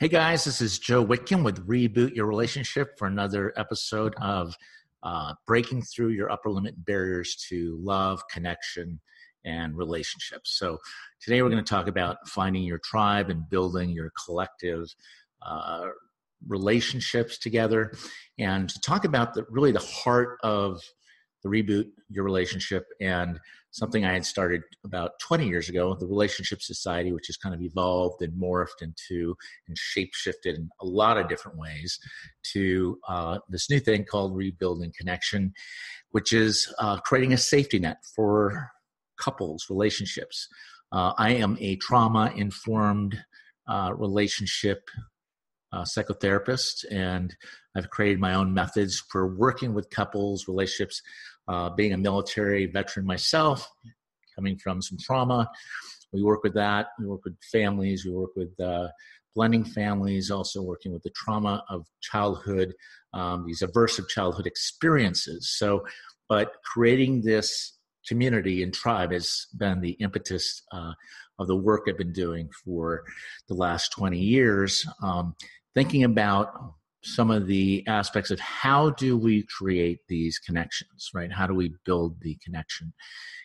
Hey guys, this is Joe Whitcomb with Reboot Your Relationship for another episode of uh, Breaking Through Your Upper Limit Barriers to Love, Connection, and Relationships. So, today we're going to talk about finding your tribe and building your collective uh, relationships together and to talk about the, really the heart of the Reboot Your Relationship and something I had started about 20 years ago, the Relationship Society, which has kind of evolved and morphed into and shapeshifted in a lot of different ways to uh, this new thing called Rebuilding Connection, which is uh, creating a safety net for couples, relationships. Uh, I am a trauma informed uh, relationship uh, psychotherapist, and I've created my own methods for working with couples, relationships. Uh, being a military veteran myself, coming from some trauma, we work with that. We work with families. We work with uh, blending families, also working with the trauma of childhood, um, these aversive childhood experiences. So, but creating this community and tribe has been the impetus uh, of the work I've been doing for the last 20 years. Um, thinking about some of the aspects of how do we create these connections right? How do we build the connection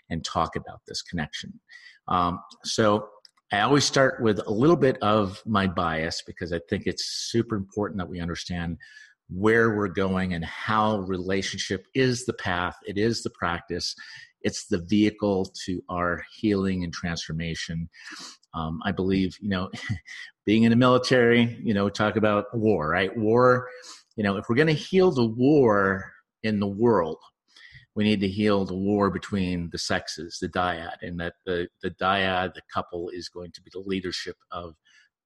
and talk about this connection? Um, so i always start with a little bit of my bias because i think it's super important that we understand where we're going and how relationship is the path it is the practice it's the vehicle to our healing and transformation um, I believe, you know, being in the military, you know, talk about war, right? War, you know, if we're going to heal the war in the world, we need to heal the war between the sexes, the dyad, and that the, the dyad, the couple, is going to be the leadership of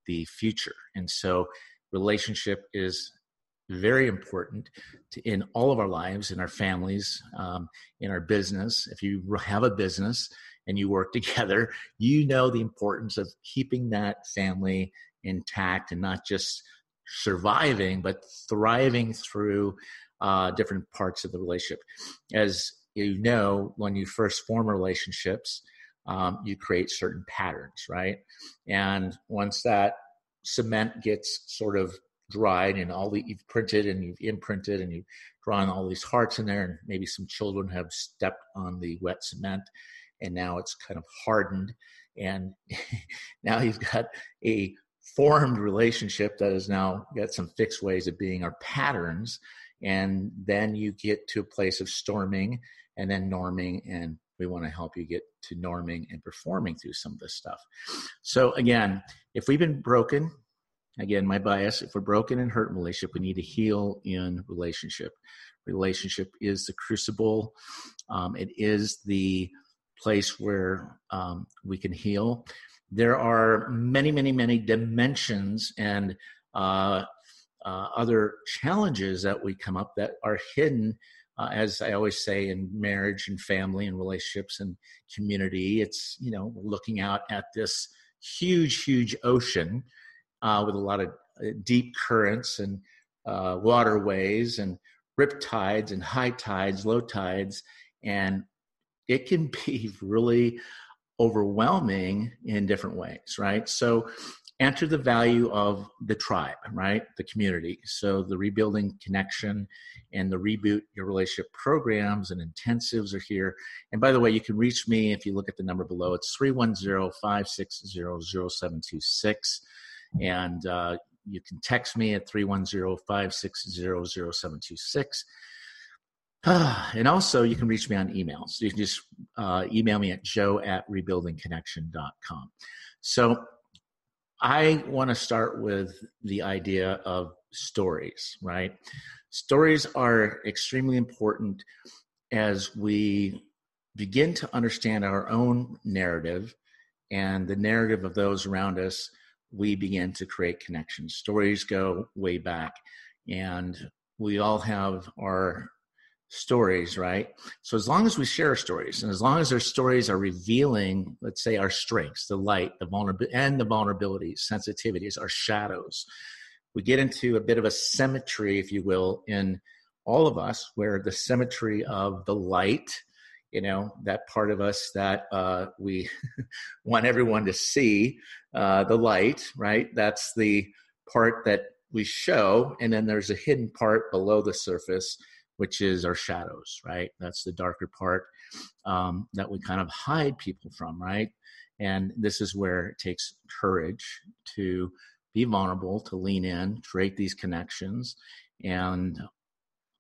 the future. And so, relationship is very important to, in all of our lives, in our families, um, in our business. If you have a business, and you work together, you know the importance of keeping that family intact and not just surviving, but thriving through uh, different parts of the relationship. As you know, when you first form relationships, um, you create certain patterns, right? And once that cement gets sort of dried and all the you've printed and you've imprinted and you've drawn all these hearts in there, and maybe some children have stepped on the wet cement and now it's kind of hardened and now you've got a formed relationship that has now got some fixed ways of being or patterns and then you get to a place of storming and then norming and we want to help you get to norming and performing through some of this stuff. So again if we've been broken again my bias if we're broken and hurt in relationship we need to heal in relationship. Relationship is the crucible. Um, it is the place where um, we can heal. There are many, many, many dimensions and uh, uh, other challenges that we come up that are hidden. Uh, as I always say, in marriage and family and relationships and community, it's you know looking out at this huge, huge ocean uh, with a lot of uh, deep currents and uh, waterways and rip tides and high tides, low tides, and it can be really overwhelming in different ways, right? So enter the value of the tribe, right? The community. So the rebuilding connection and the reboot your relationship programs and intensives are here. And by the way, you can reach me if you look at the number below. It's 310-560-0726. And uh, you can text me at 310-560-0726 and also, you can reach me on email. So you can just uh, email me at joe at rebuildingconnection.com. So I want to start with the idea of stories, right? Stories are extremely important as we begin to understand our own narrative and the narrative of those around us. We begin to create connections. Stories go way back, and we all have our stories, right? So as long as we share stories and as long as our stories are revealing, let's say, our strengths, the light, the vulnerability, and the vulnerabilities, sensitivities, our shadows, we get into a bit of a symmetry, if you will, in all of us, where the symmetry of the light, you know, that part of us that uh, we want everyone to see, uh, the light, right? That's the part that we show, and then there's a hidden part below the surface, which is our shadows, right? That's the darker part um, that we kind of hide people from, right? And this is where it takes courage to be vulnerable, to lean in, create these connections. And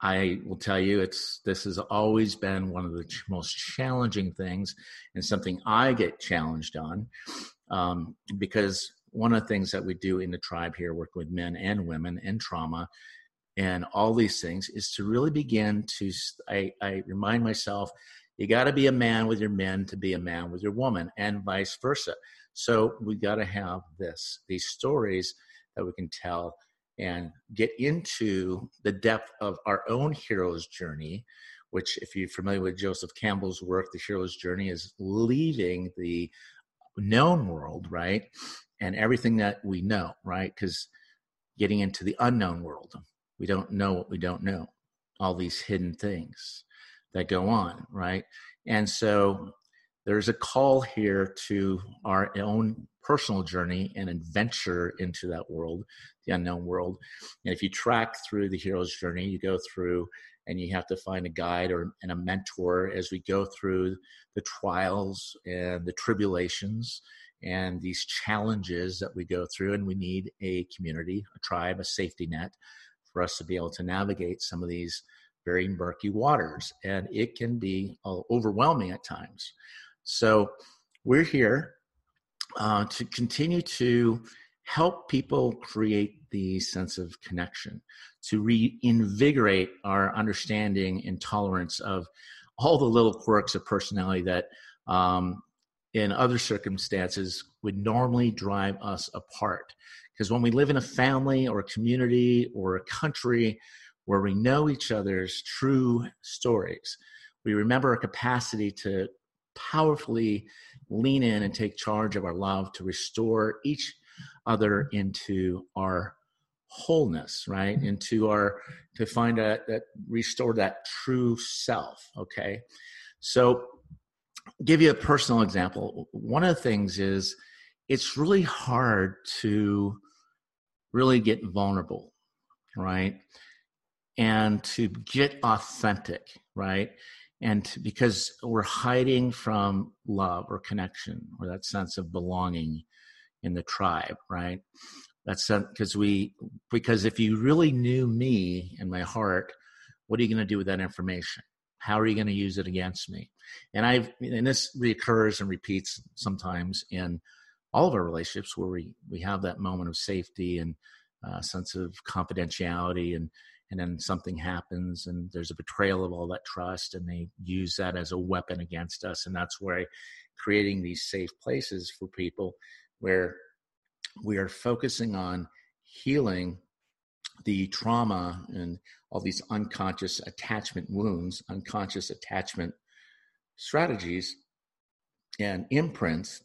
I will tell you, it's this has always been one of the ch- most challenging things, and something I get challenged on, um, because one of the things that we do in the tribe here, working with men and women in trauma, and all these things, is to really begin to. I, I remind myself, you got to be a man with your men to be a man with your woman, and vice versa. So we got to have this these stories that we can tell and get into the depth of our own hero's journey, which, if you're familiar with Joseph Campbell's work, the hero's journey is leaving the known world, right? And everything that we know, right? Because getting into the unknown world, we don't know what we don't know, all these hidden things that go on, right? And so there's a call here to our own personal journey and adventure into that world, the unknown world. And if you track through the hero's journey, you go through and you have to find a guide or and a mentor as we go through the trials and the tribulations and these challenges that we go through and we need a community a tribe a safety net for us to be able to navigate some of these very murky waters and it can be uh, overwhelming at times. So we're here uh, to continue to help people create the sense of connection, to reinvigorate our understanding and tolerance of all the little quirks of personality that um, in other circumstances would normally drive us apart. Because when we live in a family or a community or a country where we know each other's true stories, we remember our capacity to powerfully lean in and take charge of our love to restore each other into our wholeness right? Into our to find a that restore that true self okay? So give you a personal example. One of the things is it's really hard to really get vulnerable right? And to get authentic right? And to, because we're hiding from love or connection or that sense of belonging in the tribe right? That's because we because if you really knew me and my heart what are you going to do with that information? How are you going to use it against me? And i've and this reoccurs and repeats sometimes in all of our relationships where we we have that moment of safety and a uh, sense of confidentiality and and then something happens and there's a betrayal of all that trust and they use that as a weapon against us. And that's where creating these safe places for people where we are focusing on healing the trauma and all these unconscious attachment wounds unconscious attachment strategies and imprints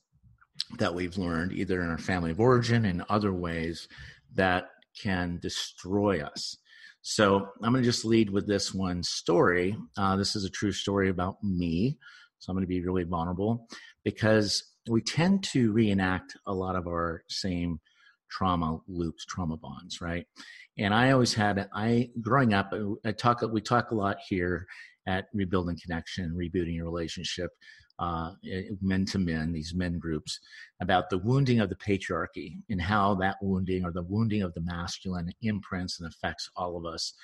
that we've learned either in our family of origin and other ways that can destroy us so I'm going to just lead with this one story. Uh, this is a true story about me. So I'm going to be really vulnerable because we tend to reenact a lot of our same trauma loops, trauma bonds, right? And I always had, I growing up, I talk, we talk a lot here at Rebuilding Connection, rebooting your relationship uh, men to men, these men groups, about the wounding of the patriarchy and how that wounding or the wounding of the masculine imprints and affects all of us,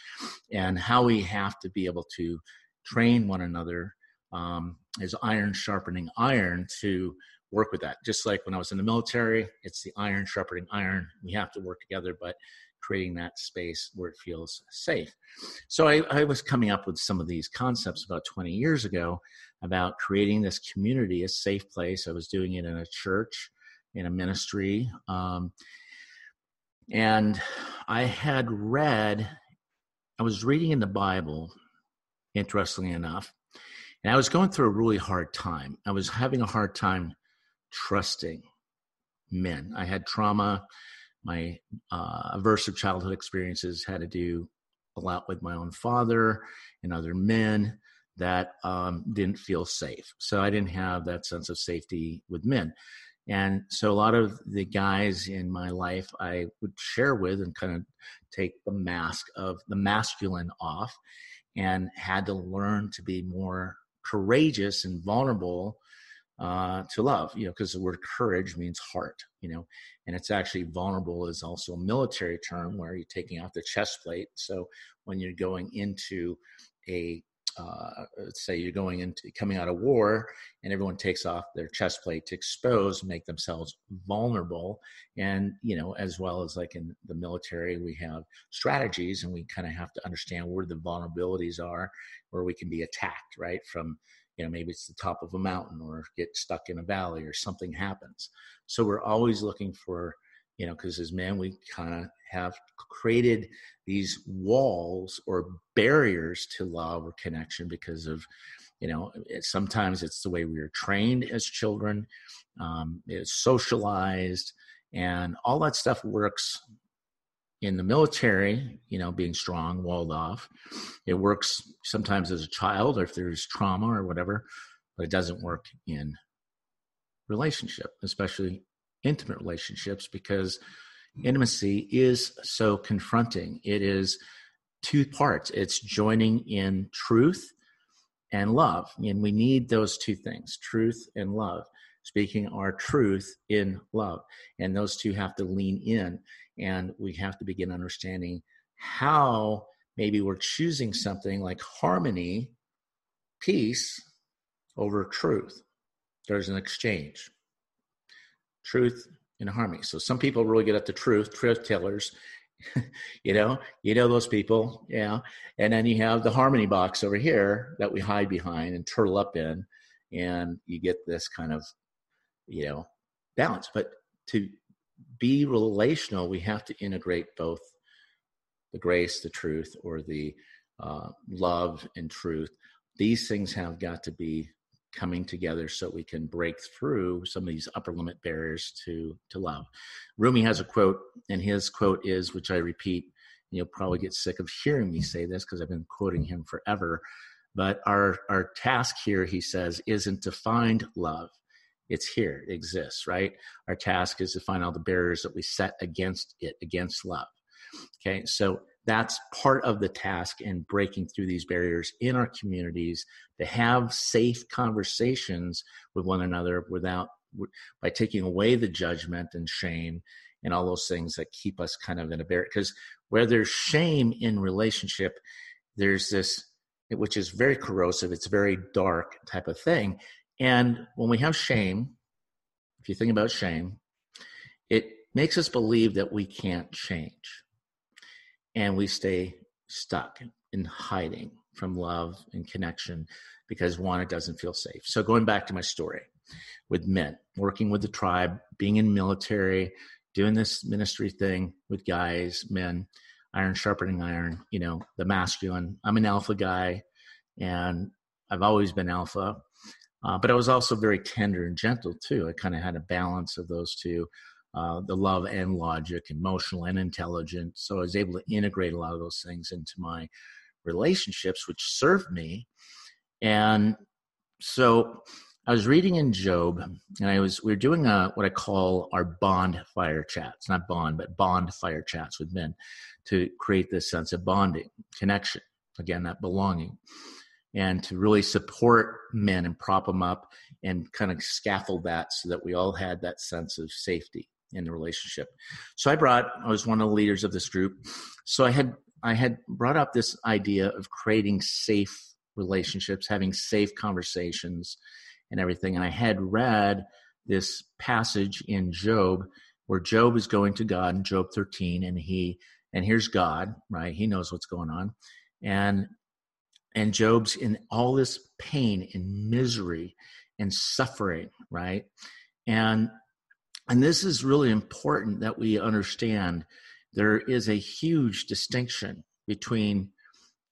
and how we have to be able to train one another um, as iron sharpening iron to work with that. Just like when I was in the military, it's the iron sharpening iron. We have to work together, but creating that space where it feels safe. So I, I, was coming up with some of these concepts about 20 years ago about creating this community, a safe place. I was doing it in a church, in a ministry. Um, and I had read, I was reading in the Bible, interestingly enough, and I was going through a really hard time. I was having a hard time trusting men. I had trauma my uh, aversive childhood experiences had to do a lot with my own father and other men that um, didn't feel safe. So I didn't have that sense of safety with men. And so a lot of the guys in my life I would share with and kind of take the mask of the masculine off and had to learn to be more courageous and vulnerable uh, to love, you know, because the word courage means heart, you know, and it's actually vulnerable is also a military term where you're taking off the chest plate. So when you're going into a uh, let's say you're going into coming out of war and everyone takes off their chest plate to expose make themselves vulnerable. And you know as well as like in the military we have strategies and we kind of have to understand where the vulnerabilities are where we can be attacked right from you know maybe it's the top of a mountain or get stuck in a valley or something happens. So we're always looking for you know because as men we kind of have created these walls or barriers to love or connection because of you know sometimes it's the way we are trained as children um, it's socialized and all that stuff works in the military you know being strong walled off. It works sometimes as a child or if there's trauma or whatever but it doesn't work in relationship especially intimate relationships because intimacy is so confronting. It is two parts it's joining in truth and love. And we need those two things truth and love. Speaking our truth in love. And those two have to lean in. And we have to begin understanding how maybe we're choosing something like harmony, peace over truth. There's an exchange truth and harmony. So some people really get up the truth, truth tellers. you know, you know those people, yeah. And then you have the harmony box over here that we hide behind and turtle up in, and you get this kind of, you know, balance. But to be relational, we have to integrate both the grace, the truth, or the uh, love and truth. These things have got to be coming together so we can break through some of these upper limit barriers to to love. Rumi has a quote, and his quote is, which I repeat, you'll probably get sick of hearing me say this because I've been quoting him forever. But our our task here, he says, isn't to find love. It's here, it exists, right? Our task is to find all the barriers that we set against it, against love. Okay, so that's part of the task in breaking through these barriers in our communities to have safe conversations with one another without by taking away the judgment and shame and all those things that keep us kind of in a barrier because where there's shame in relationship there's this which is very corrosive it's very dark type of thing. And when we have shame if you think about shame it makes us believe that we can't change and we stay stuck in hiding from love and connection because one it doesn't feel safe. So going back to my story with men working with the tribe being in military doing this ministry thing with guys men iron sharpening iron you know the masculine. I'm an alpha guy and i've always been alpha uh, but i was also very tender and gentle too. I kind of had a balance of those two uh, the love and logic, emotional and intelligent. So I was able to integrate a lot of those things into my relationships, which served me. And so I was reading in Job, and I was we were doing a, what I call our bond fire chats, not bond, but bond fire chats with men, to create this sense of bonding, connection, again that belonging, and to really support men and prop them up and kind of scaffold that so that we all had that sense of safety in the relationship. So I brought I was one of the leaders of this group. So I had I had brought up this idea of creating safe relationships, having safe conversations and everything. And I had read this passage in Job where Job is going to God in Job 13 and he and here's God, right? He knows what's going on. And and Job's in all this pain and misery and suffering, right? And and this is really important that we understand there is a huge distinction between,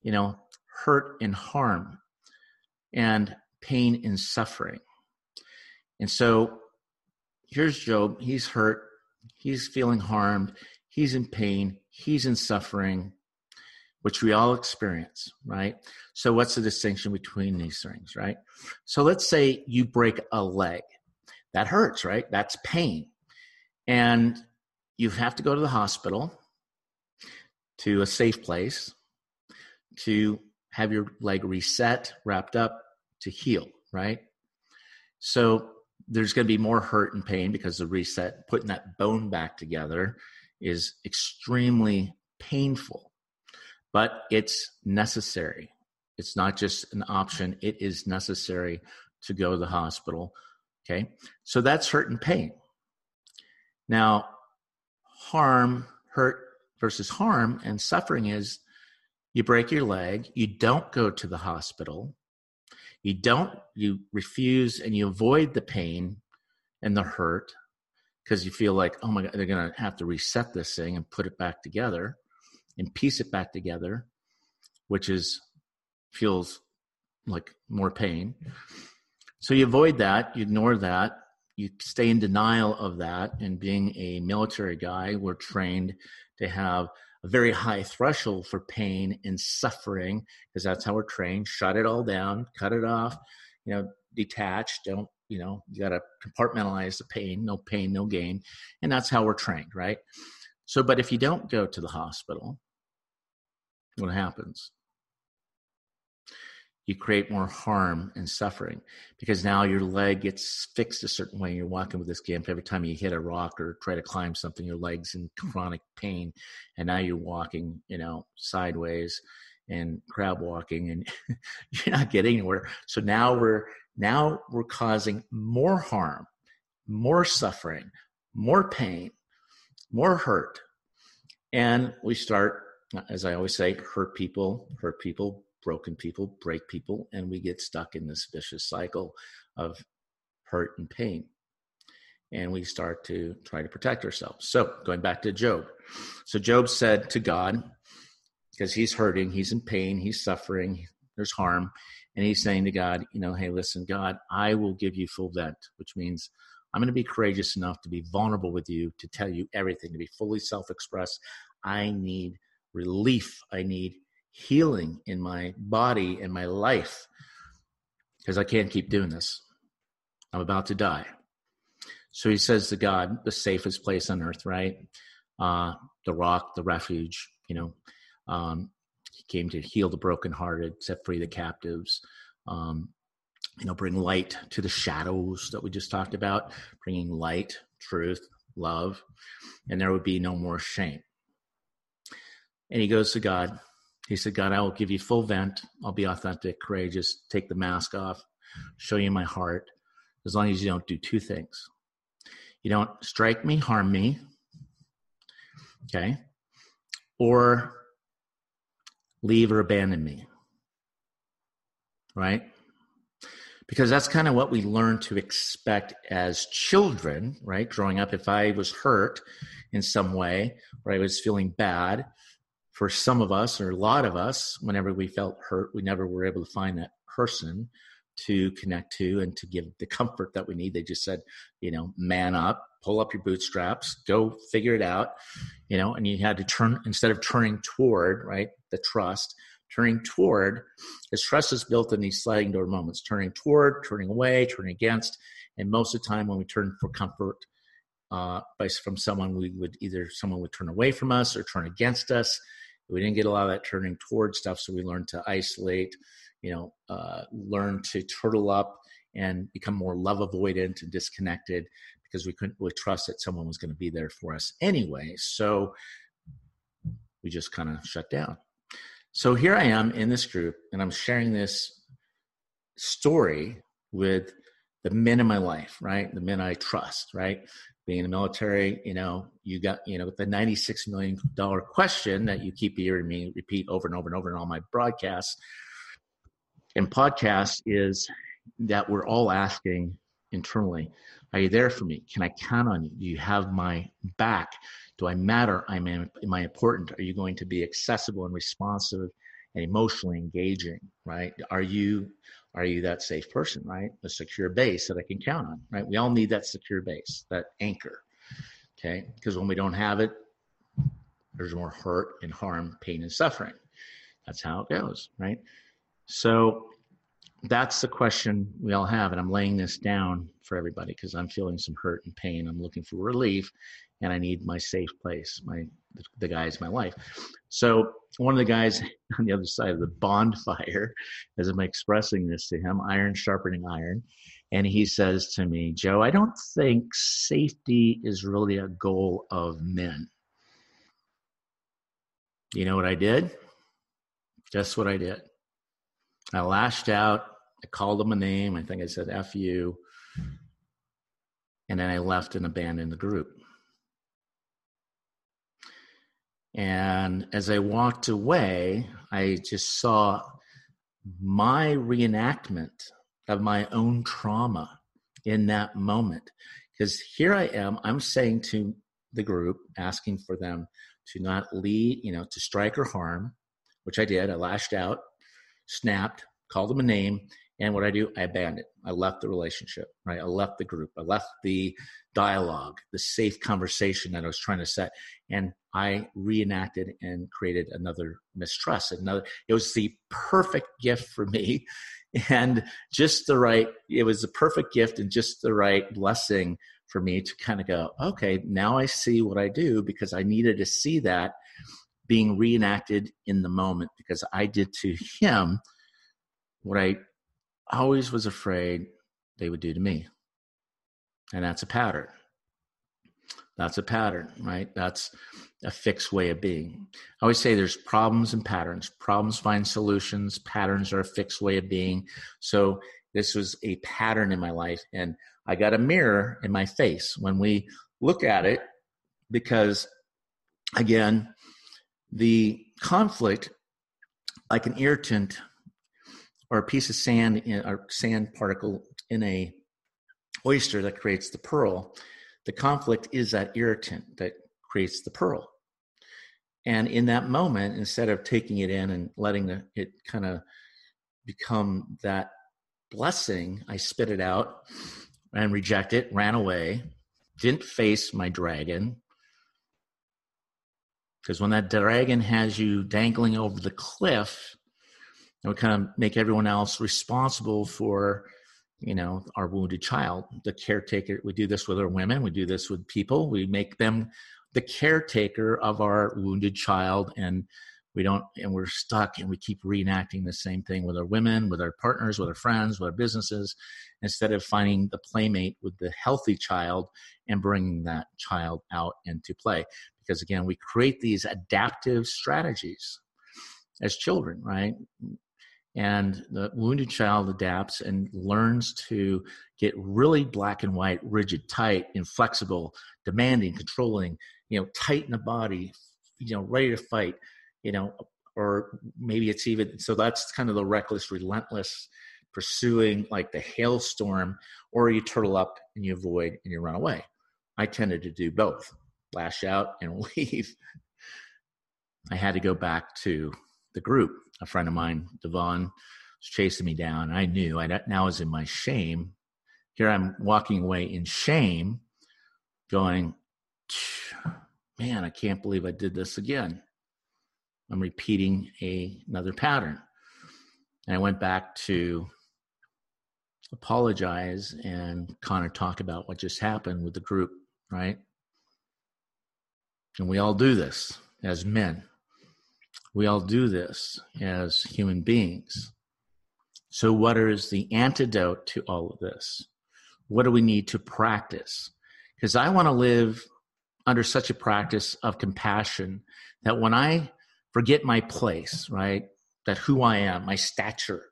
you know, hurt and harm and pain and suffering. And so here's Job. He's hurt. He's feeling harmed. He's in pain. He's in suffering, which we all experience, right? So, what's the distinction between these things, right? So, let's say you break a leg that hurts, right? That's pain. And you have to go to the hospital to a safe place to have your leg reset, wrapped up to heal, right? So there's going to be more hurt and pain because the reset, putting that bone back together is extremely painful, but it's necessary. It's not just an option, it is necessary to go to the hospital. Okay. So that's hurt and pain. Now, harm, hurt versus harm and suffering is you break your leg, you don't go to the hospital, you don't, you refuse and you avoid the pain and the hurt because you feel like, oh my God, they're going to have to reset this thing and put it back together and piece it back together, which is feels like more pain. So you avoid that, you ignore that, you stay in denial of that. And being a military guy, we're trained to have a very high threshold for pain and suffering because that's how we're trained. Shut it all down, cut it off, you know, detach, don't, you know, you got to compartmentalize the pain, no pain, no gain. And that's how we're trained, right? So, but if you don't go to the hospital, what happens? You create more harm and suffering because now your leg gets fixed a certain way. You're walking with this gimp. Every time you hit a rock or try to climb something, your leg's in hmm. chronic pain. And now you're walking, you know, sideways and crab walking and you're not getting anywhere. So now we're now we're causing more harm, more suffering, more pain, more hurt. And we start, as I always say, hurt people, hurt people, broken people break people, and we get stuck in this vicious cycle of hurt and pain. And we start to try to protect ourselves. So, going back to Job. So, Job said to God, because he's hurting, he's in pain, he's suffering, there's harm. And he's saying to God, you know, hey, listen, God, I will give you full vent, which means I'm going to be courageous enough to be vulnerable with you, to tell you everything, to be fully self expressed. I need relief. I need healing in my body and my life because I can't keep doing this. I'm about to die. So he says to God, the safest place on earth, right? Uh, the rock, the refuge, you know. Um, he came to heal the brokenhearted, set free the captives, um, you know, bring light to the shadows that we just talked about, bringing light, truth, love, and there would be no more shame. And he goes to God, he said, God, I will give you full vent. I'll be authentic, courageous, take the mask off, show you my heart, as long as you don't do two things. You don't strike me, harm me, okay, or leave or abandon me, right? Because that's kind of what we learn to expect as children, right? Growing up, if I was hurt in some way or I was feeling bad, for some of us or a lot of us whenever we felt hurt we never were able to find that person to connect to and to give the comfort that we need. They just said you know man up pull up your bootstraps go figure it out you know and you had to turn instead of turning toward right the trust turning toward because trust is built in these sliding door moments turning toward turning away turning against and most of the time when we turn for comfort uh, by from someone we would either someone would turn away from us or turn against us we didn't get a lot of that turning toward stuff, so we learned to isolate, you know, uh, learn to turtle up and become more love avoidant and disconnected because we couldn't really trust that someone was going to be there for us anyway. So we just kind of shut down. So here I am in this group, and I'm sharing this story with the men in my life, right? The men I trust, right? Being in the military, you know, you got, you know, the $96 million question that you keep hearing me repeat over and over and over in all my broadcasts and podcasts is that we're all asking internally, are you there for me? Can I count on you? Do you have my back? Do I matter? Am am I important? Are you going to be accessible and responsive and emotionally engaging, right? Are you are you that safe person, right? A secure base that I can count on, right? We all need that secure base, that anchor, okay? Because when we don't have it, there's more hurt and harm, pain and suffering. That's how it goes, right? So that's the question we all have. And I'm laying this down for everybody because I'm feeling some hurt and pain. I'm looking for relief and I need my safe place, my the guys in my life. So one of the guys on the other side of the bonfire, as I'm expressing this to him, iron sharpening iron, and he says to me, Joe, I don't think safety is really a goal of men. You know what I did? Just what I did. I lashed out. I called him a name. I think I said F you. And then I left and abandoned the group. And as I walked away, I just saw my reenactment of my own trauma in that moment. Because here I am, I'm saying to the group, asking for them to not lead, you know, to strike or harm, which I did. I lashed out, snapped, called them a name, and what I do, I abandoned. I left the relationship, right? I left the group. I left the dialogue, the safe conversation that I was trying to set, and I reenacted and created another mistrust. Another, it was the perfect gift for me, and just the right. It was the perfect gift and just the right blessing for me to kind of go, okay, now I see what I do because I needed to see that being reenacted in the moment because I did to him what I always was afraid they would do to me. And that's a pattern. That's a pattern, right? That's a fixed way of being. I always say there's problems and patterns. Problems find solutions, patterns are a fixed way of being. So this was a pattern in my life. And I got a mirror in my face when we look at it, because again, the conflict, like an irritant or a piece of sand in, or sand particle in a oyster that creates the pearl, the conflict is that irritant that creates the pearl. And in that moment, instead of taking it in and letting the, it kind of become that blessing, I spit it out and reject it, ran away, didn't face my dragon. Because when that dragon has you dangling over the cliff, it kind of make everyone else responsible for, you know, our wounded child. The caretaker, we do this with our women, we do this with people, we make them the caretaker of our wounded child and we don't and we're stuck and we keep reenacting the same thing with our women with our partners with our friends with our businesses instead of finding the playmate with the healthy child and bringing that child out into play. Because again we create these adaptive strategies as children right and the wounded child adapts and learns to get really black and white rigid tight inflexible demanding controlling you know tight in the body you know ready to fight you know, or maybe it's even so that's kind of the reckless, relentless pursuing like the hailstorm, or you turtle up and you avoid and you run away. I tended to do both lash out and leave. I had to go back to the group. A friend of mine, Devon, was chasing me down. I knew I now was in my shame. Here I'm walking away in shame, going, man, I can't believe I did this again. I'm repeating a, another pattern. And I went back to apologize and kind of talk about what just happened with the group, right? And we all do this as men. We all do this as human beings. So, what is the antidote to all of this? What do we need to practice? Because I want to live under such a practice of compassion that when I forget my place, right? That who I am, my stature,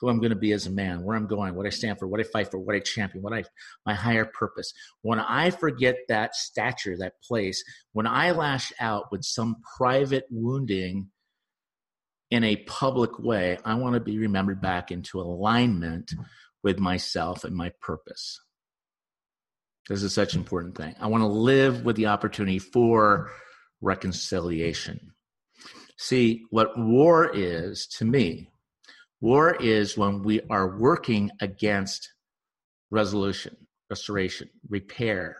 who I'm going to be as a man, where I'm going, what I stand for, what I fight for, what I champion, what I my higher purpose. When I forget that stature, that place, when I lash out with some private wounding in a public way, I want to be remembered back into alignment with myself and my purpose. This is such an important thing. I want to live with the opportunity for reconciliation. See, what war is to me, war is when we are working against resolution, restoration, repair,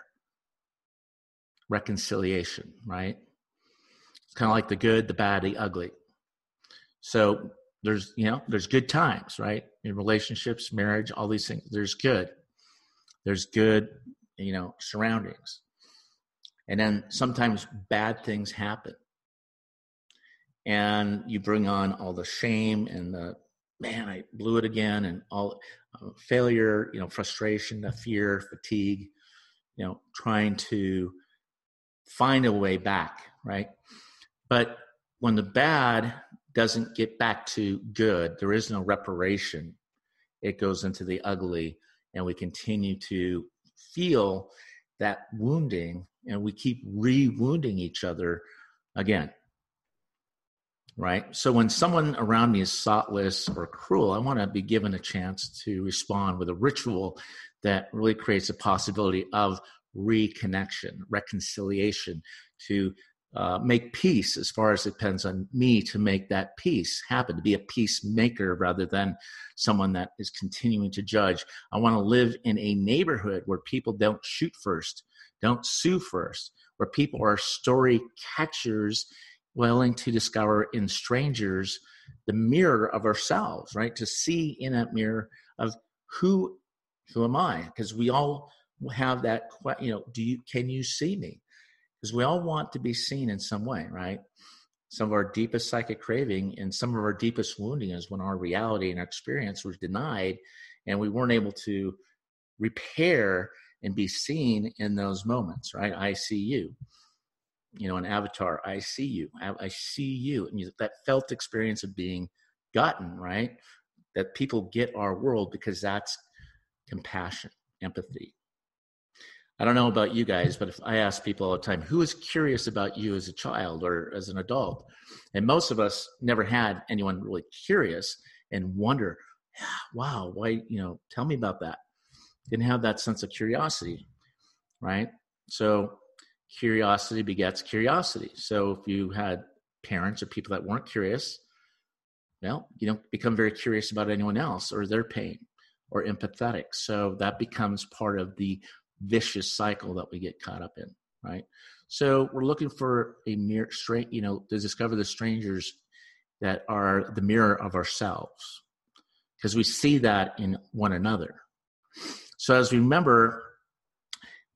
reconciliation, right? It's kind of like the good, the bad, the ugly. So there's you know there's good times right? In relationships marriage all these things there's good. There's good you know surroundings. And then sometimes bad things happen. And you bring on all the shame and the man i blew it again and all uh, failure you know frustration the fear fatigue you know trying to find a way back right? But when the bad doesn't get back to good, there is no reparation. It goes into the ugly, and we continue to feel that wounding, and we keep re wounding each other again. Right? So when someone around me is thoughtless or cruel, I want to be given a chance to respond with a ritual that really creates a possibility of reconnection, reconciliation, to uh, make peace as far as it depends on me to make that peace happen, to be a peacemaker rather than someone that is continuing to judge. I want to live in a neighborhood where people don't shoot first, don't sue first, where people are story catchers willing to discover in strangers the mirror of ourselves, right? To see in that mirror of who who am I? Because we all have that you know, do you can you see me? Because we all want to be seen in some way, right? Some of our deepest psychic craving and some of our deepest wounding is when our reality and our experience was denied and we weren't able to repair and be seen in those moments, right? I see you. You know, an avatar, I see you. I, I see you. And you, that felt experience of being gotten, right? That people get our world because that's compassion, empathy, I don't know about you guys, but if I ask people all the time, who is curious about you as a child or as an adult? And most of us never had anyone really curious and wonder, wow, why, you know, tell me about that. Didn't have that sense of curiosity, right? So curiosity begets curiosity. So if you had parents or people that weren't curious, well, you don't become very curious about anyone else or their pain or empathetic. So that becomes part of the vicious cycle that we get caught up in, right? So we're looking for a mirror, straight, you know, to discover the strangers that are the mirror of ourselves, because we see that in one another. So as we remember,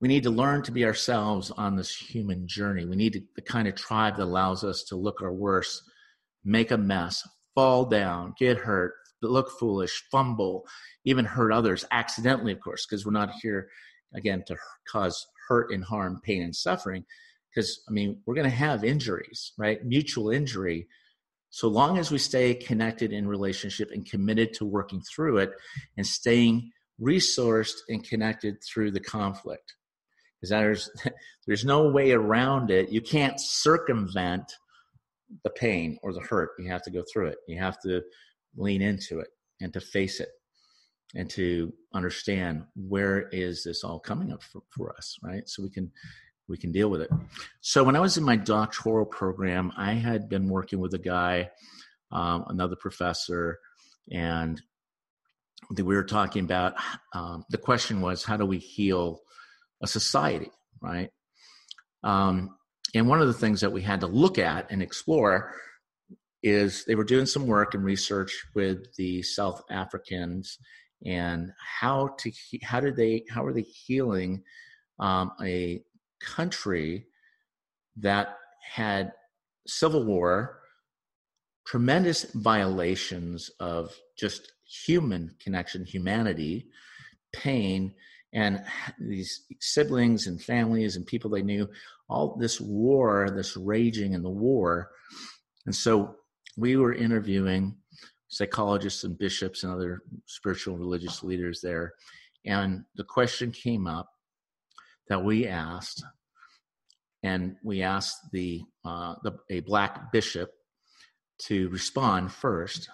we need to learn to be ourselves on this human journey. We need to, the kind of tribe that allows us to look our worst, make a mess, fall down, get hurt, look foolish, fumble, even hurt others accidentally, of course, because we're not here again to cause hurt and harm pain and suffering because i mean we're going to have injuries right? Mutual injury. So long as we stay connected in relationship and committed to working through it and staying resourced and connected through the conflict because there's there's no way around it. You can't circumvent the pain or the hurt. You have to go through it. You have to lean into it and to face it and to understand where is this all coming up for, for us right? So we can we can deal with it. So when i was in my doctoral program i had been working with a guy um, another professor and we were talking about um, the question was how do we heal a society right? Um, and one of the things that we had to look at and explore is they were doing some work and research with the south africans and how to how did they how are they healing um, a country that had civil war tremendous violations of just human connection humanity pain and these siblings and families and people they knew all this war this raging in the war. And so we were interviewing psychologists and bishops and other spiritual religious leaders there. And the question came up that we asked, and we asked the, uh, the a black bishop to respond first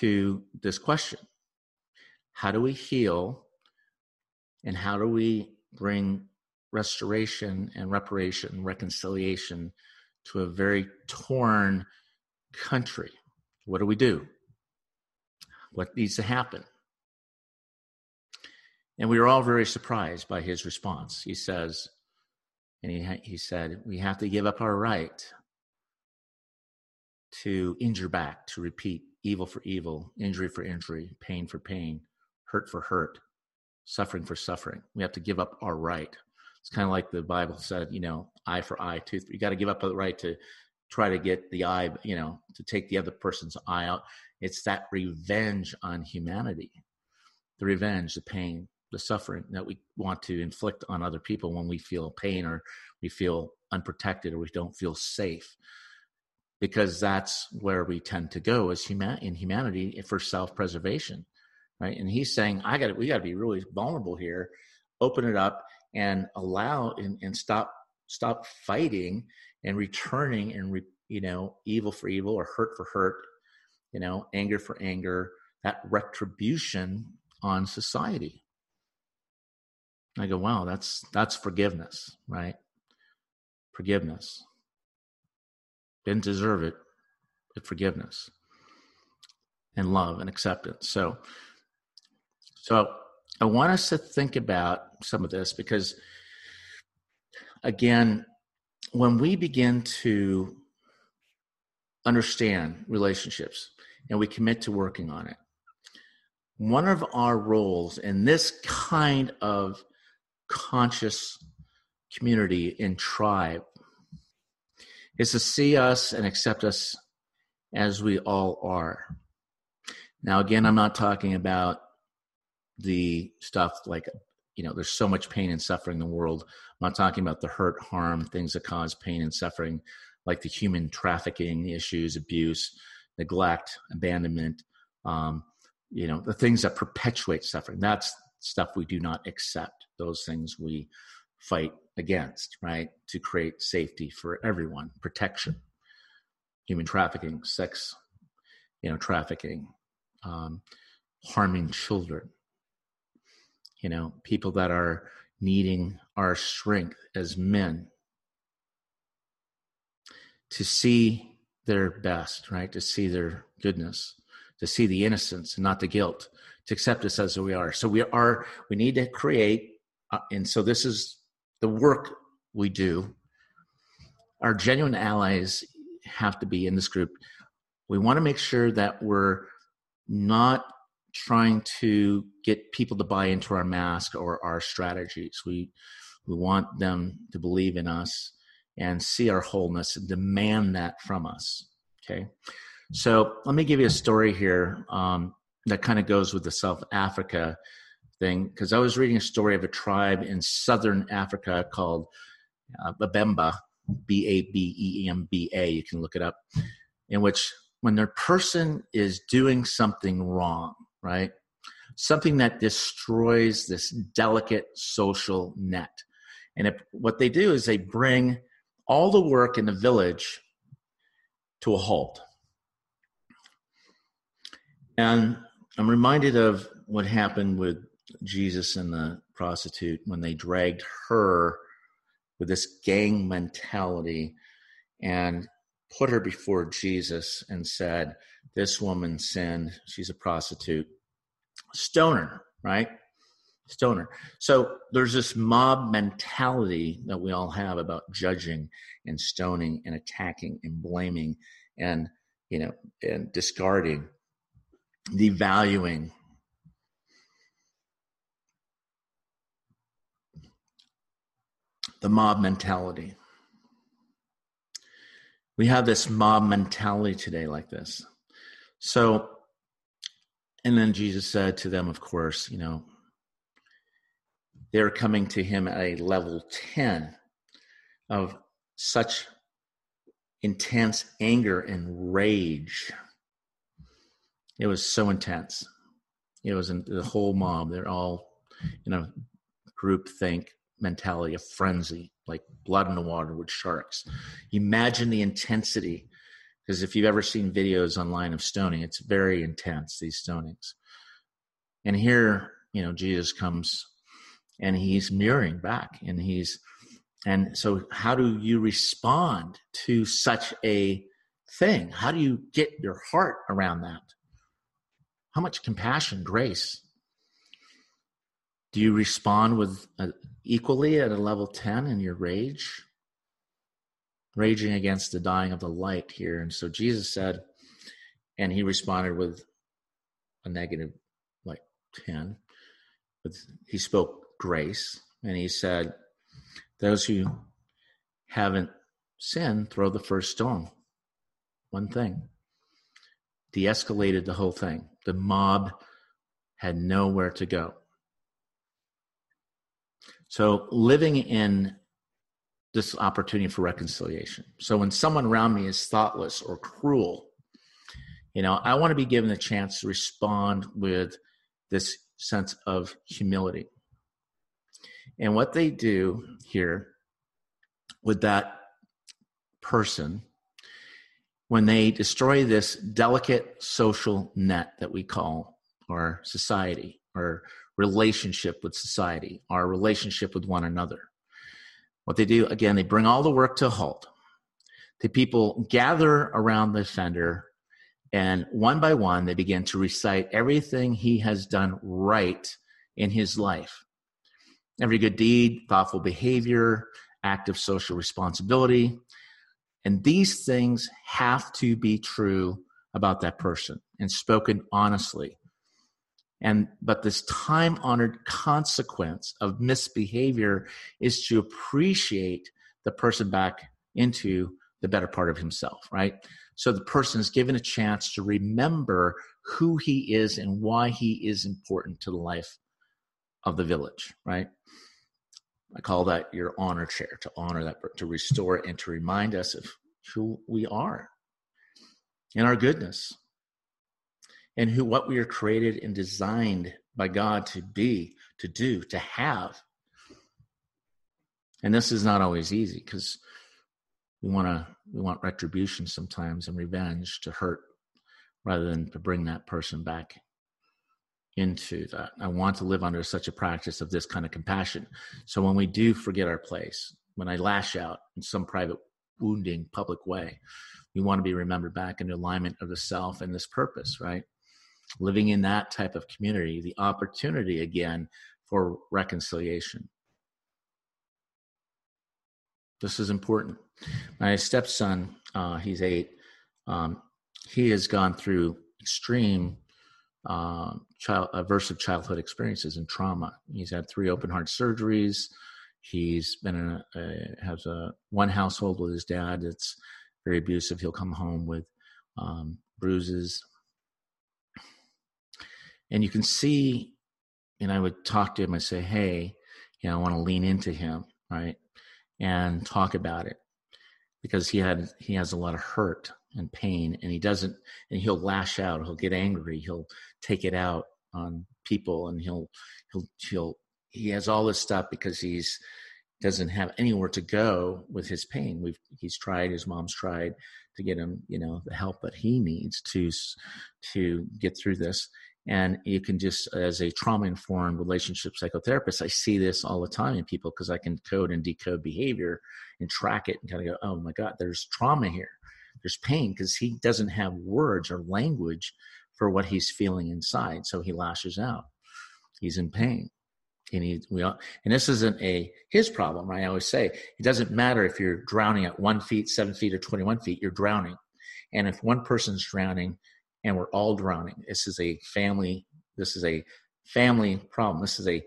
to this question: How do we heal, and how do we bring restoration and reparation, reconciliation to a very torn country? What do we do? What needs to happen? And we were all very surprised by his response. He says, and he, he said, we have to give up our right to injure back, to repeat evil for evil, injury for injury, pain for pain, hurt for hurt, suffering for suffering. We have to give up our right. It's kind of like the Bible said, you know, eye for eye, tooth. You got to give up the right to try to get the eye, you know, to take the other person's eye out. It's that revenge on humanity, the revenge, the pain, the suffering that we want to inflict on other people when we feel pain or we feel unprotected or we don't feel safe because that's where we tend to go as human in humanity for self-preservation right and he's saying i got we got to be really vulnerable here open it up and allow and, and stop stop fighting and returning and re, you know evil for evil or hurt for hurt you know anger for anger that retribution on society. I go wow that's that's forgiveness right? Forgiveness. Didn't deserve it but forgiveness and love and acceptance. So so i want us to think about some of this because again when we begin to understand relationships and we commit to working on it one of our roles in this kind of conscious community in tribe is to see us and accept us as we all are. Now, again, I'm not talking about the stuff like, you know, there's so much pain and suffering in the world. I'm not talking about the hurt, harm, things that cause pain and suffering, like the human trafficking issues, abuse, neglect, abandonment, um, you know, the things that perpetuate suffering. That's stuff we do not accept. Those things we fight against, right? To create safety for everyone, protection, human trafficking, sex, you know, trafficking, um, harming children, you know, people that are needing our strength as men to see their best, right? To see their goodness, to see the innocence and not the guilt, to accept us as we are. So we are, we need to create, uh, and so this is the work we do, our genuine allies have to be in this group. We want to make sure that we're not trying to get people to buy into our mask or our strategies. We we want them to believe in us and see our wholeness and demand that from us. Okay, so let me give you a story here um, that kind of goes with the South Africa thing because I was reading a story of a tribe in southern Africa called uh, Babemba, B A B E M B A. You can look it up, in which when their person is doing something wrong, right? Something that destroys this delicate social net. And if, what they do is they bring all the work in the village to a halt. And I'm reminded of what happened with Jesus and the prostitute when they dragged her with this gang mentality and put her before Jesus and said, This woman sinned. She's a prostitute. Stoner, right? Stoner. So there's this mob mentality that we all have about judging and stoning and attacking and blaming and, you know, and discarding, devaluing the mob mentality. We have this mob mentality today, like this. So, and then Jesus said to them, of course, you know, they're coming to him at a level 10 of such intense anger and rage. It was so intense. It was in the whole mob. They're all, you know, group think mentality, a frenzy, like blood in the water with sharks. Imagine the intensity, because if you've ever seen videos online of stoning, it's very intense, these stonings. And here, you know, Jesus comes and he's mirroring back and he's, and so how do you respond to such a thing? How do you get your heart around that? How much compassion, grace? Do you respond with a, equally at a level 10 in your rage? Raging against the dying of the light here. And so Jesus said, and he responded with a negative like 10 but he spoke grace and he said those who haven't sinned throw the first stone. One thing. De-escalated the whole thing. The mob had nowhere to go. So living in this opportunity for reconciliation so when someone around me is thoughtless or cruel you know, I want to be given a chance to respond with this sense of humility. And what they do here with that person, when they destroy this delicate social net that we call our society, our relationship with society, our relationship with one another, what they do, again, they bring all the work to a halt. The people gather around the offender and one by one, they begin to recite everything he has done right in his life every good deed, thoughtful behavior, active social responsibility. And these things have to be true about that person and spoken honestly. And but this time honored consequence of misbehavior is to appreciate the person back into the better part of himself, right? So the person is given a chance to remember who he is and why he is important to the life of the village, right? I call that your honor chair to honor that, to restore and to remind us of who we are and our goodness and who what we are created and designed by God to be, to do, to have. And this is not always easy because we want to we want retribution sometimes and revenge to hurt rather than to bring that person back into that. I want to live under such a practice of this kind of compassion. So when we do forget our place, when I lash out in some private wounding public way, we want to be remembered back in alignment of the self and this purpose, right? Living in that type of community, the opportunity again for reconciliation. This is important. My stepson, uh, he's eight. Um, he has gone through extreme uh, child, aversive childhood experiences and trauma. He's had three open heart surgeries. He's been in a, a has a one household with his dad that's very abusive. He'll come home with um, bruises, and you can see. And I would talk to him. I say, "Hey, you know, I want to lean into him, right, and talk about it." because he had he has a lot of hurt and pain and he doesn't and he'll lash out he'll get angry he'll take it out on people and he'll he'll he'll he has all this stuff because he's doesn't have anywhere to go with his pain we've he's tried his mom's tried to get him you know the help that he needs to to get through this and you can just, as a trauma informed relationship psychotherapist, I see this all the time in people because I can code and decode behavior and track it and kind of go, oh my God, there's trauma here. There's pain because he doesn't have words or language for what he's feeling inside. So he lashes out. He's in pain. And he, we all, and this isn't a his problem. Right? I always say it doesn't matter if you're drowning at one feet, seven feet, or twenty-one feet. You're drowning, and if one person's drowning, and we're all drowning. This is a family. This is a family problem. This is a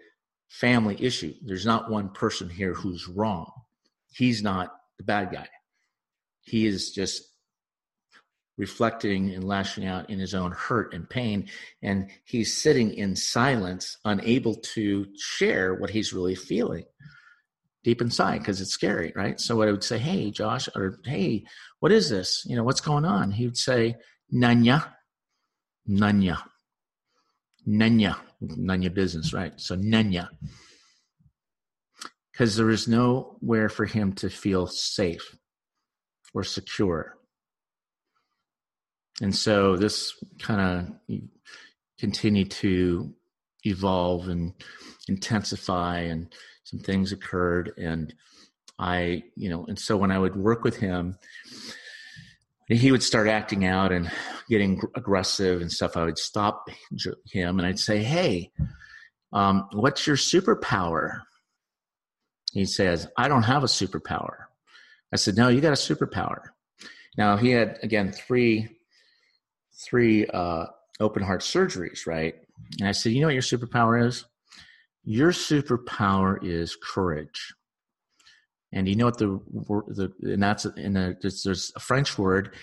family issue. There's not one person here who's wrong. He's not the bad guy. He is just reflecting and lashing out in his own hurt and pain. And he's sitting in silence, unable to share what he's really feeling deep inside because it's scary, right? So what I would say, Hey, Josh, or Hey, what is this? You know, what's going on? He would say, Nanya. Nanya. Nanya. Nanya business, right? So Nanya. Because there is nowhere for him to feel safe or secure. And so this kind of continued to evolve and intensify and some things occurred and I, you know, and so when I would work with him, he would start acting out and getting aggressive and stuff, I would stop him and I'd say, Hey, um, what's your superpower? He says, I don't have a superpower. I said, No, you got a superpower. Now he had again three three uh, open heart surgeries, right? And I said, you know what your superpower is? Your superpower is courage. And you know what the the and that's in a there's a French word,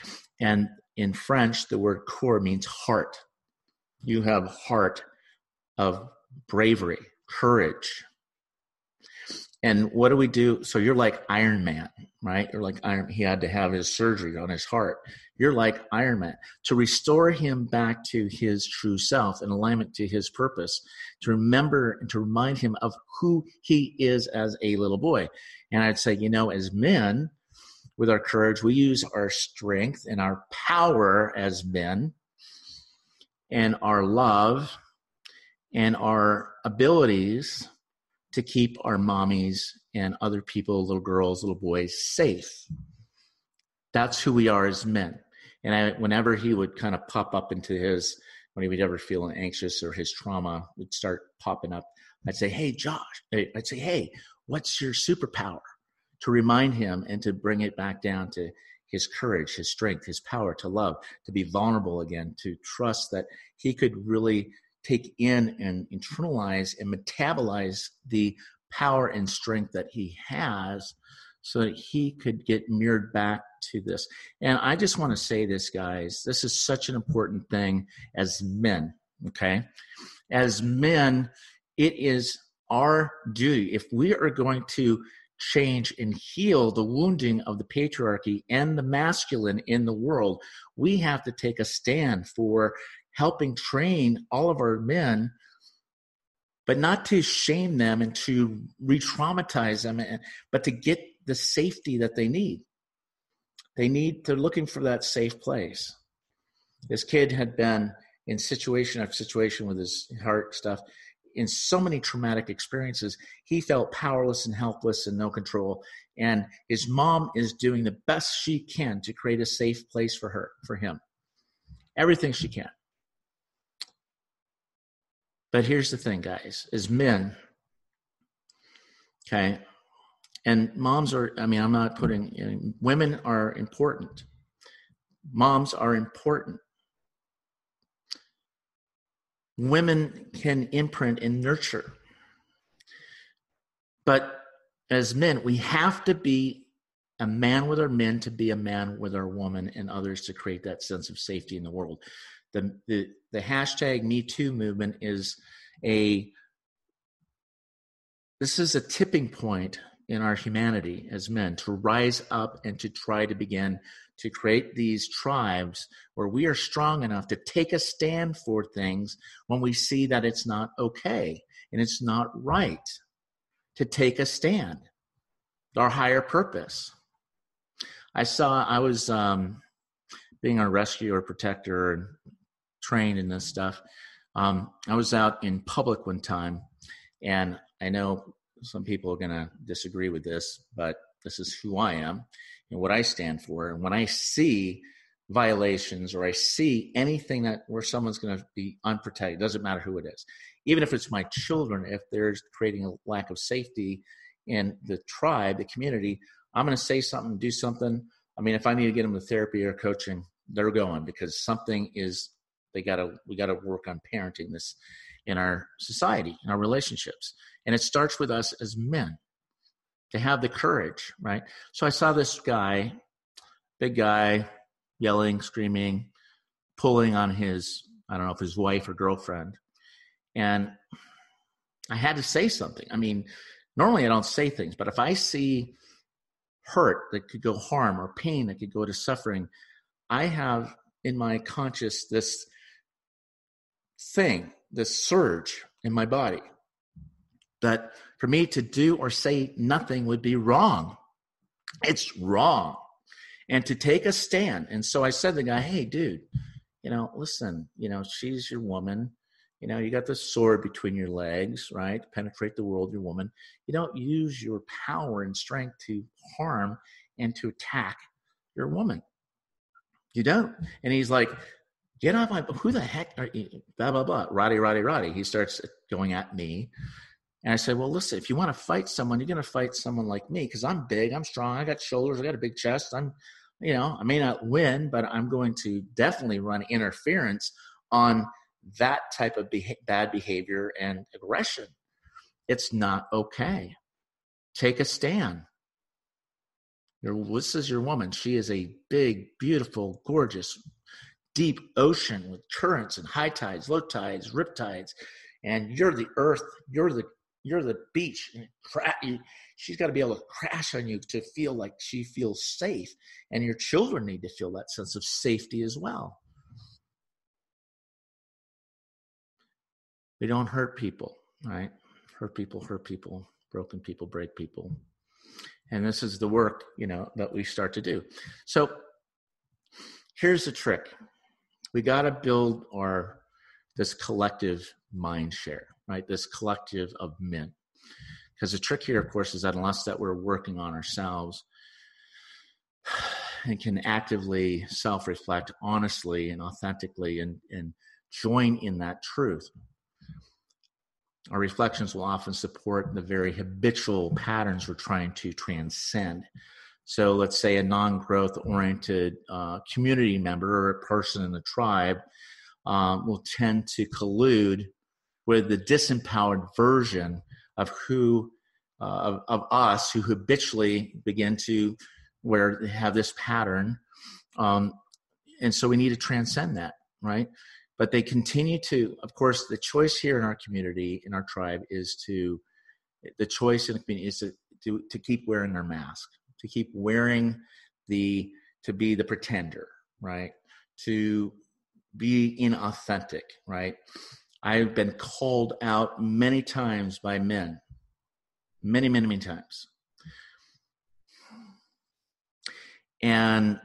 and in French the word "core" means heart. You have heart of bravery, courage. And what do we do? So you're like Iron Man, right? You're like Iron. He had to have his surgery on his heart. You're like Iron Man to restore him back to his true self in alignment to his purpose. To remember and to remind him of who he is as a little boy. And I'd say, you know, as men, with our courage, we use our strength and our power as men, and our love and our abilities to keep our mommies and other people, little girls, little boys, safe. That's who we are as men. And I, whenever he would kind of pop up into his, when he would ever feel anxious or his trauma would start popping up, I'd say, Hey, Josh, eh, I'd say, Hey, what's your superpower? To remind him and to bring it back down to his courage, his strength, his power to love, to be vulnerable again, to trust that he could really take in and internalize and metabolize the power and strength that he has so that he could get mirrored back to this. And I just want to say this, guys this is such an important thing as men, okay? As men, it is our duty, if we are going to change and heal the wounding of the patriarchy and the masculine in the world, we have to take a stand for helping train all of our men but not to shame them and to re-traumatize them but to get the safety that they need. They need they're looking for that safe place. This kid had been in situation after situation with his heart stuff. In so many traumatic experiences he felt powerless and helpless and no control. And his mom is doing the best she can to create a safe place for her for him. Everything she can but here's the thing, guys, as men, okay, and moms are, I mean, I'm not putting, you know, women are important. Moms are important. Women can imprint and nurture. But as men, we have to be a man with our men to be a man with our woman and others to create that sense of safety in the world the, the, the hashtag Me Too movement is a this is a tipping point in our humanity as men to rise up and to try to begin to create these tribes where we are strong enough to take a stand for things when we see that it's not okay and it's not right to take a stand. Our higher purpose. I saw i was um, being a rescuer protector trained in this stuff. Um, I was out in public one time, and I know some people are going to disagree with this, but this is who I am and what I stand for. And when I see violations or I see anything that where someone's going to be unprotected, doesn't matter who it is, even if it's my children, if there's creating a lack of safety in the tribe, the community, I'm going to say something, do something. I mean, if I need to get them to therapy or coaching, they're going because something is they gotta we gotta work on parenting this in our society in our relationships. And it starts with us as men to have the courage right? So i saw this guy big guy yelling screaming pulling on his i don't know if his wife or girlfriend. And i had to say something. I mean normally i don't say things but if i see hurt that could go harm or pain that could go to suffering i have in my conscious this thing, this surge in my body, that for me to do or say nothing would be wrong. It's wrong. And to take a stand. And so I said to the guy, hey, dude, you know, listen, you know, she's your woman. You know, you got the sword between your legs, right? Penetrate the world, your woman. You don't use your power and strength to harm and to attack your woman. You don't. And he's like, get off my who the heck are you blah blah blah roddy roddy roddy he starts going at me and i said well listen if you want to fight someone you're going to fight someone like me because i'm big i'm strong i got shoulders i got a big chest i'm you know, I may not win, but I'm going to definitely run interference on that type of beha- bad behavior and aggression. It's not okay. Take a stand. Your, this is your woman. She is a big, beautiful, gorgeous, deep ocean with currents and high tides, low tides, rip tides, and you're the earth. You're the you're the beach. And she's got to be able to crash on you to feel like she feels safe, and your children need to feel that sense of safety as well. We don't hurt people, right? Hurt people, hurt people, broken people, break people. And this is the work, you know, that we start to do. So here's the trick. We got to build our this collective mind share, right? This collective of men. Because the trick here, of course, is that unless that we're working on ourselves and can actively self-reflect honestly and authentically and, and join in that truth, our reflections will often support the very habitual patterns we're trying to transcend. So, let's say a non growth oriented uh, community member or a person in the tribe um, will tend to collude with the disempowered version of who, uh, of, of, us, who habitually begin to where they have this pattern. Um, and so we need to transcend that, right? but they continue to of course the choice here in our community in our tribe is to the choice in the community is to, to, to keep wearing their mask to keep wearing the to be the pretender right to be inauthentic right i've been called out many times by men many many many times and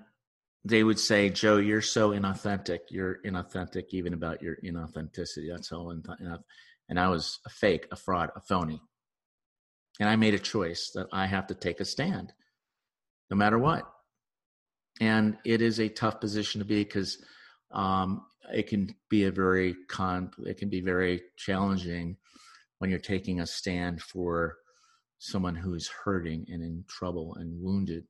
they would say, Joe, you're so inauthentic. You're inauthentic even about your inauthenticity. That's all. Enough. And I was a fake, a fraud, a phony. And I made a choice that I have to take a stand no matter what. And it is a tough position to be because um, it can be a very con, it can be very challenging when you're taking a stand for someone who's hurting and in trouble and wounded.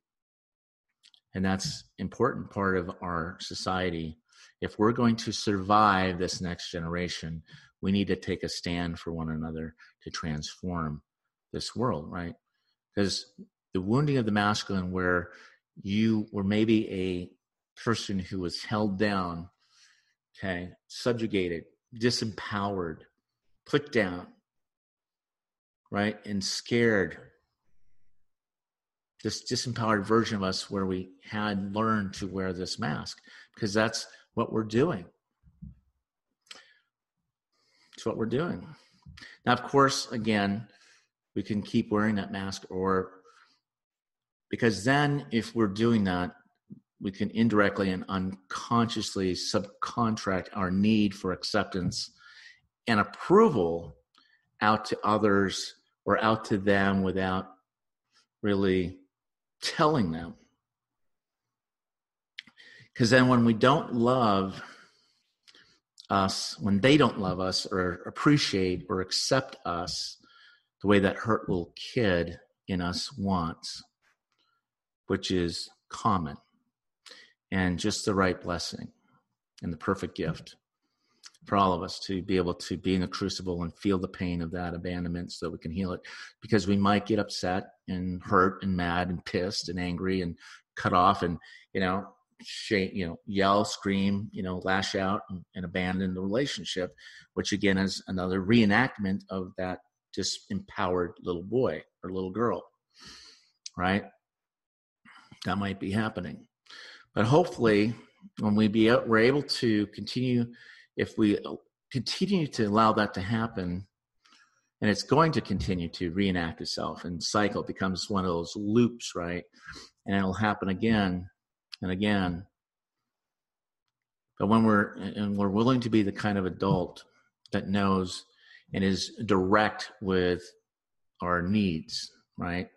And that's important part of our society. If we're going to survive this next generation we need to take a stand for one another to transform this world right? Because the wounding of the masculine where you were maybe a person who was held down okay subjugated disempowered put down right and scared this disempowered version of us where we had learned to wear this mask because that's what we're doing. It's what we're doing. Now, of course, again, we can keep wearing that mask or because then if we're doing that, we can indirectly and unconsciously subcontract our need for acceptance and approval out to others or out to them without really telling them. Because then when we don't love us, when they don't love us or appreciate or accept us the way that hurt little kid in us wants, which is common and just the right blessing and the perfect gift for all of us to be able to be in the crucible and feel the pain of that abandonment so that we can heal it. Because we might get upset and hurt and mad and pissed and angry and cut off and you know shame, you know yell scream you know lash out and, and abandon the relationship which again is another reenactment of that disempowered little boy or little girl right that might be happening but hopefully when we be we're able to continue if we continue to allow that to happen, and it's going to continue to reenact itself and cycle, becomes one of those loops, right? And it'll happen again and again. But when we're and we're willing to be the kind of adult that knows and is direct with our needs, right?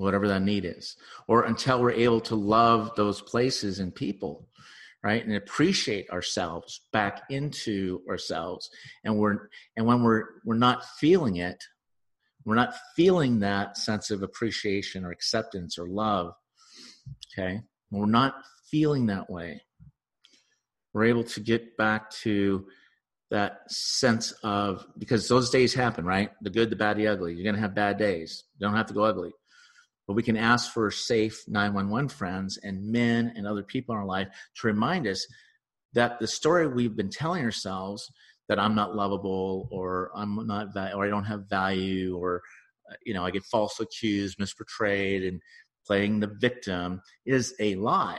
Whatever that need is, or until we're able to love those places and people right and appreciate ourselves back into ourselves and we're and when we're we're not feeling it we're not feeling that sense of appreciation or acceptance or love Okay. When we're not feeling that way, we're able to get back to that sense of because those days happen, right? The good, the bad, the ugly. You're to have bad days. You don't have to go ugly. But we can ask for safe 911 friends and men and other people in our life to remind us that the story we've been telling ourselves that I'm not lovable or I'm not or I don't have value or uh, you know I get falsely accused, misportrayed, and playing the victim is a lie.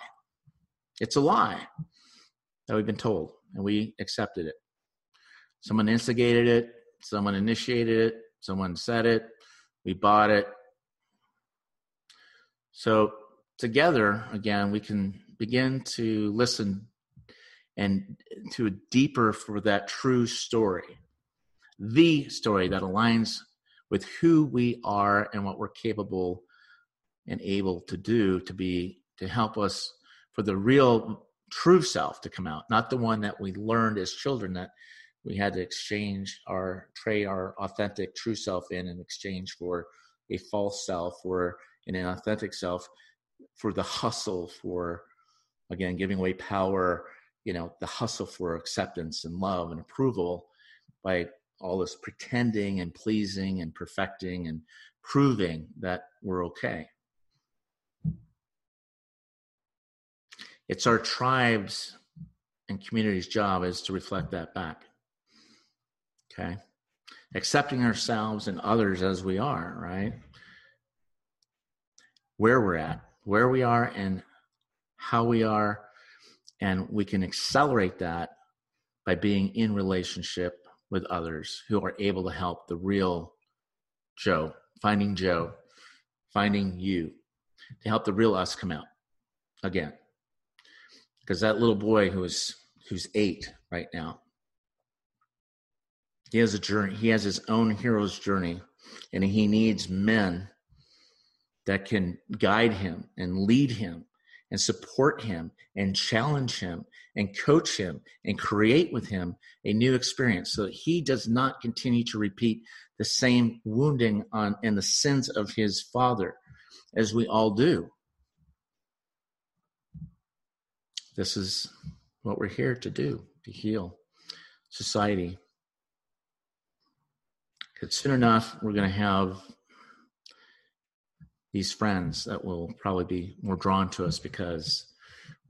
It's a lie that we've been told, and we accepted it. Someone instigated it, someone initiated it, someone said it, we bought it. So, together, again, we can begin to listen and to a deeper for that true story, the story that aligns with who we are and what we're capable and able to do to be to help us for the real true self to come out, not the one that we learned as children that we had to exchange our trade our authentic true self in in exchange for a false self or an authentic self for the hustle for again giving away power you know the hustle for acceptance and love and approval by all this pretending and pleasing and perfecting and proving that we're okay. It's our tribes and community's job is to reflect that back okay? Accepting ourselves and others as we are right where we're at where we are and how we are and we can accelerate that by being in relationship with others who are able to help the real Joe, finding Joe, finding you, to help the real us come out again. Because that little boy who is who's eight right now, he has a journey. He has his own hero's journey, and he needs men that can guide him and lead him and support him and challenge him and coach him and create with him a new experience so that he does not continue to repeat the same wounding on and the sins of his father as we all do. This is what we're here to do to heal society. Because soon enough we're going to have these friends that will probably be more drawn to us because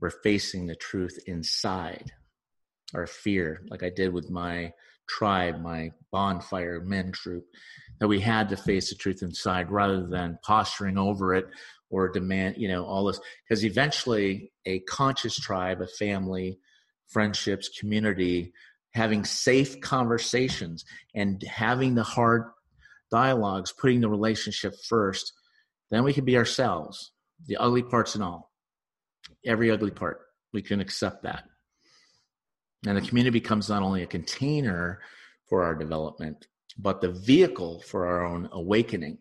we're facing the truth inside our fear, like I did with my tribe, my bonfire men troop, that we had to face the truth inside rather than posturing over it or demand, you know, all this. Because eventually, a conscious tribe, a family, friendships, community, having safe conversations and having the hard dialogues, putting the relationship first then we can be ourselves, the ugly parts and all. Every ugly part. We can accept that. And the community becomes not only a container for our development, but the vehicle for our own awakening.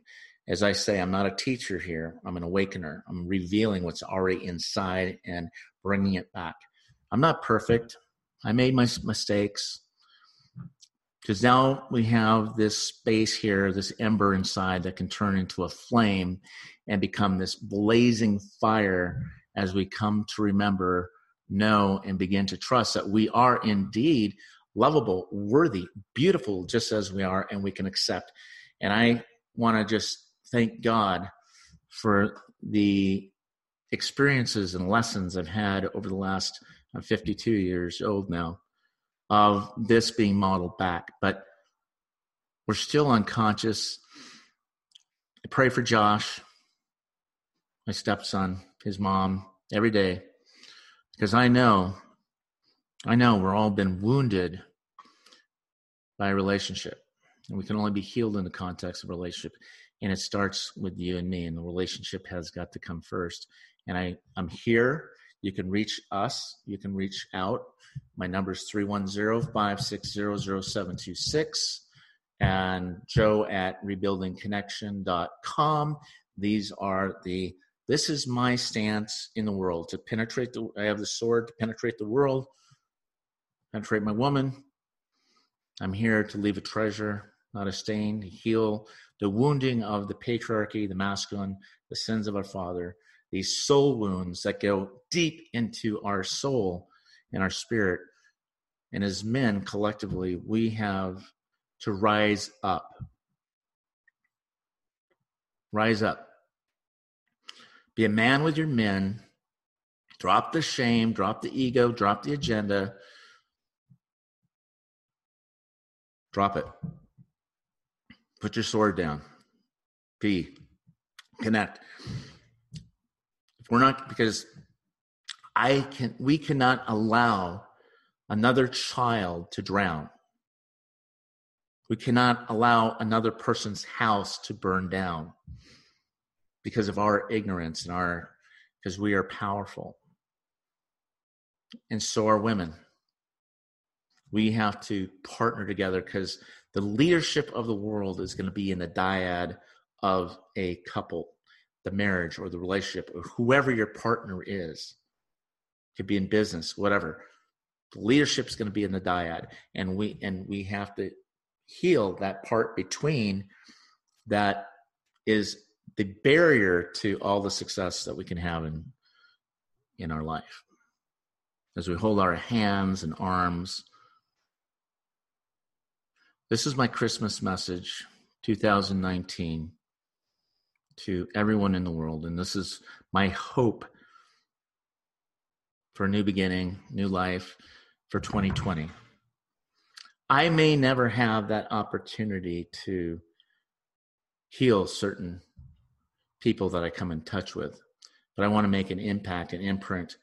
As I say, I'm not a teacher here, I'm an awakener. I'm revealing what's already inside and bringing it back. I'm not perfect. I made my mistakes because now we have this space here, this ember inside that can turn into a flame and become this blazing fire as we come to remember, know, and begin to trust that we are indeed lovable, worthy, beautiful, just as we are, and we can accept. And I want to just thank God for the experiences and lessons I've had over the last I'm 52 years old now of this being modeled back, but we're still unconscious. I pray for Josh, my stepson, his mom, every day, because I know, I know we're all been wounded by a relationship, and we can only be healed in the context of relationship. And it starts with you and me, and the relationship has got to come first. And I, I'm here you can reach us. You can reach out. My number is 310-560-0726 and joe at rebuildingconnection.com. These are the, this is my stance in the world to penetrate the, I have the sword to penetrate the world, penetrate my woman. I'm here to leave a treasure not a stain, to heal the wounding of the patriarchy, the masculine, the sins of our father, these soul wounds that go deep into our soul and our spirit. And as men, collectively, we have to rise up. Rise up. Be a man with your men. Drop the shame, drop the ego, drop the agenda. Drop it. Put your sword down. Be. Connect. We're not, because I can, we cannot allow another child to drown. We cannot allow another person's house to burn down because of our ignorance and our, because we are powerful. And so are women. We have to partner together because the leadership of the world is going to be in the dyad of a couple, the marriage or the relationship, or whoever your partner is. Could be in business, whatever. The leadership is going to be in the dyad, and we and we have to heal that part between that is the barrier to all the success that we can have in in our life as we hold our hands and arms this is my Christmas message 2019 to everyone in the world. And this is my hope for a new beginning, new life for 2020. I may never have that opportunity to heal certain people that I come in touch with, but I want to make an impact, an imprint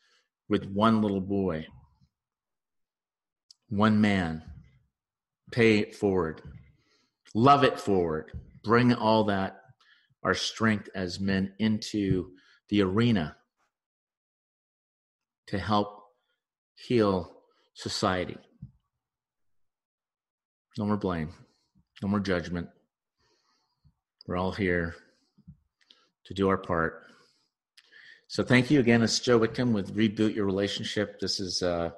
with one little boy, one man pay it forward, love it forward, bring all that, our strength as men, into the arena to help heal society. No more blame, no more judgment. We're all here to do our part. So thank you again. It's Joe Whitcomb with Reboot Your Relationship. This is uh,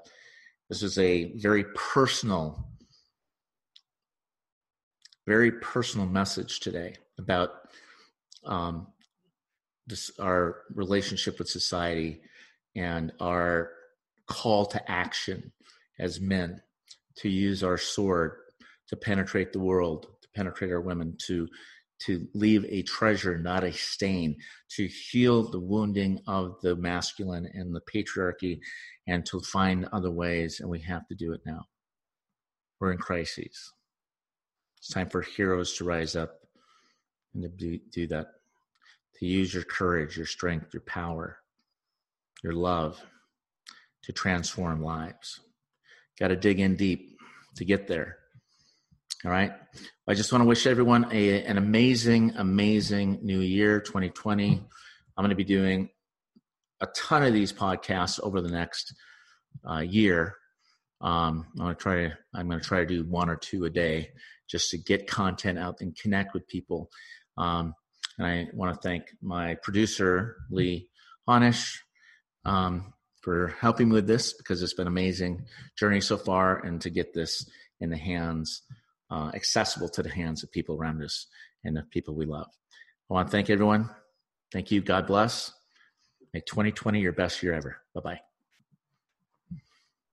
this is a very personal very personal message today about um, this, our relationship with society and our call to action as men to use our sword to penetrate the world, to penetrate our women, to to leave a treasure, not a stain, to heal the wounding of the masculine and the patriarchy, and to find other ways. And we have to do it now. We're in crises. It's time for heroes to rise up and to do, do that. To use your courage, your strength, your power, your love to transform lives. Got to dig in deep to get there. All right. I just want to wish everyone a, an amazing, amazing new year 2020. I'm going to be doing a ton of these podcasts over the next uh, year. Um, I'm going to try to I'm going to try to do one or two a day just to get content out and connect with people. Um, and I want to thank my producer, Lee Honish, um, for helping me with this because it's been an amazing journey so far and to get this in the hands, uh, accessible to the hands of people around us and the people we love. I want to thank everyone. Thank you. God bless. Make 2020 your best year ever. Bye bye.